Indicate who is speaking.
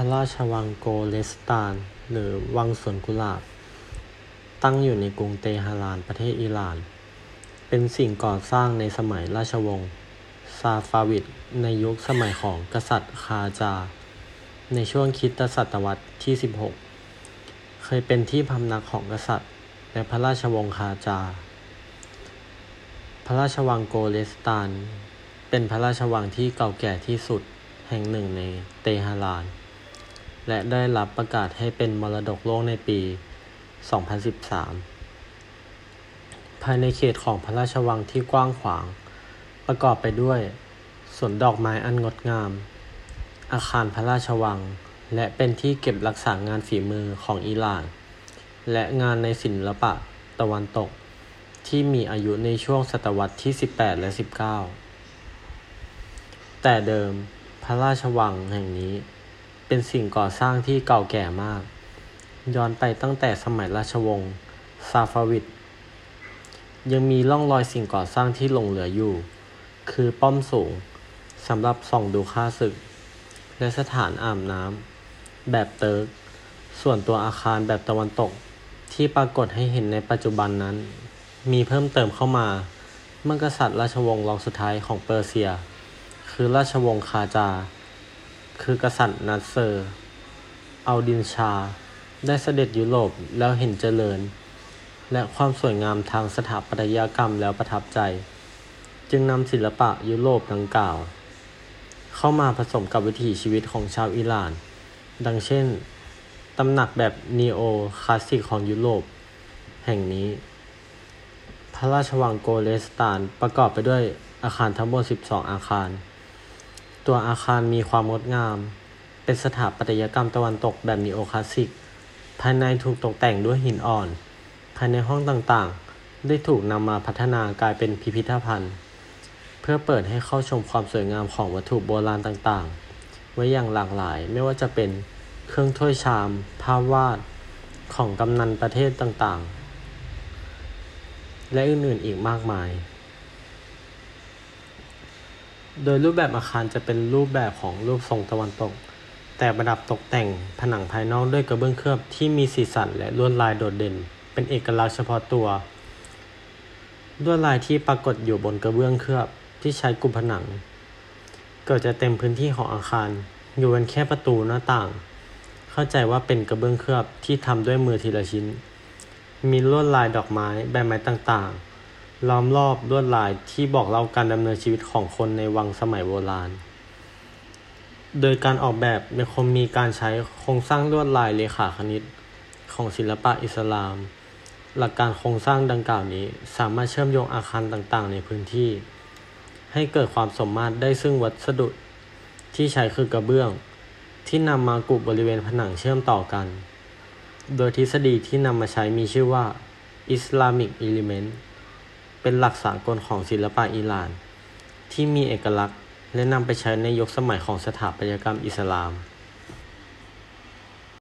Speaker 1: ระราชวังโกเลสตาน หรือวังสวนกุหลาบ ตั้งอยู่ในกรุงเตหะรานประเทศอิหร่าน เป็นสิ่งก่อสร้างในสมัยราชวงศ์ซาฟาวิดในยุคสมัยของกษัตริย์คาจา ในช่วงคริสตศตวรรษที่ 16 เคยเป็นที่พำนักของกษัตริย์ และพระราชวงศ์คาจา พระราชวังโกเลสตาน เป็นพระราชวังที่เก่าแก่ที่สุดแห่งหนึ่งในเตหะราน และได้รับประกาศให้เป็นมรดกโลกในปี 2013 ภายในเขตของพระราชวังที่กว้างขวาง ประกอบไปด้วยสวนดอกไม้อันงดงาม อาคารพระราชวัง และเป็นที่เก็บรักษางานฝีมือของอิหร่าน และงานในศิลปะตะวันตก ที่มีอายุในช่วงศตวรรษที่ 18 และ 19 แต่เดิมพระราชวังแห่งนี้ เป็นสิ่งก่อสร้างที่เก่าแก่มาก ย้อนไปตั้งแต่สมัยราชวงศ์ซาฟาวิดยังมีร่องรอยสิ่งก่อสร้างที่หลงเหลืออยู่ คือป้อมสูงสำหรับส่องดูค่าศึก และสถานอาบน้ำแบบเติร์ก ส่วนตัวอาคารแบบตะวันตกที่ปรากฏให้เห็นในปัจจุบันนั้น มีเพิ่มเติมเข้ามา เมื่อกษัตริย์ราชวงศ์รองสุดท้ายของเปอร์เซีย คือราชวงศ์คาจา คือกษัตริย์นัสเซอร์ อัลดินชา ได้เสด็จยุโรปแล้วเห็นเจริญ และความสวยงามทางสถาปัตยกรรมแล้วประทับใจ จึงนำศิลปะยุโรปดังกล่าว เข้ามาผสมกับวิถีชีวิตของชาวอิหร่าน ดังเช่นตำหนักแบบนีโอคลาสสิกของยุโรป แห่งนี้ พระราชวังโกเลสตานประกอบไปด้วยอาคารทั้งหมด 12 อาคาร ตัวอาคารมีความงดงาม เป็นสถาปัตยกรรมตะวันตกแบบนีโอคลาสสิก ภายในถูกตกแต่งด้วยหินอ่อน ภายในห้องต่างๆ ได้ถูกนำมาพัฒนากลายเป็นพิพิธภัณฑ์ เพื่อเปิดให้เข้าชมความสวยงามของวัตถุโบราณต่างๆ ไว้อย่างหลากหลาย ไม่ว่าจะเป็นเครื่องถ้วยชาม ภาพวาด ของกำนันประเทศต่างๆ และอื่นๆอีกมากมาย โดยรูปแบบอาคารจะเป็นรูปแบบของรูปทรงตะวันตก แต่ประดับตกแต่งผนังภายนอกด้วยกระเบื้องเคลือบที่มีสีสันและลวดลายโดดเด่น เป็นเอกลักษณ์เฉพาะตัวลวดลายที่ปรากฏอยู่บนกระเบื้องเคลือบที่ใช้กลุ่มผนัง เกิดจะเต็มพื้นที่ของอาคาร อยู่กันแค่ประตูหน้าต่าง เข้าใจว่าเป็นกระเบื้องเคลือบที่ทำด้วยมือทีละชิ้น มีลวดลายดอกไม้ใบไม้ต่างๆ ล้อมรอบลวดลายที่บอกเล่าการดำเนินชีวิตของคนในวังสมัยโบราณ โดยการออกแบบยังคงมีการใช้โครงสร้างลวดลายเลขาคณิต ของศิลปะอิสลาม หลักการโครงสร้างดังกล่าวนี้ สามารถเชื่อมโยงอาคารต่างๆ ในพื้นที่ ให้เกิดความสมมาตรได้ซึ่งวัสดุที่ใช้คือกระเบื้อง ที่นำมากุบบริเวณผนังเชื่อมต่อกัน โดยทฤษฎีที่นำมาใช้มีชื่อว่า Islamic Element เป็นหลักสากลของศิลปะอิหร่าน ที่มีเอกลักษณ์และนำไปใช้ในยุคสมัยของสถาปัตยกรรมอิสลาม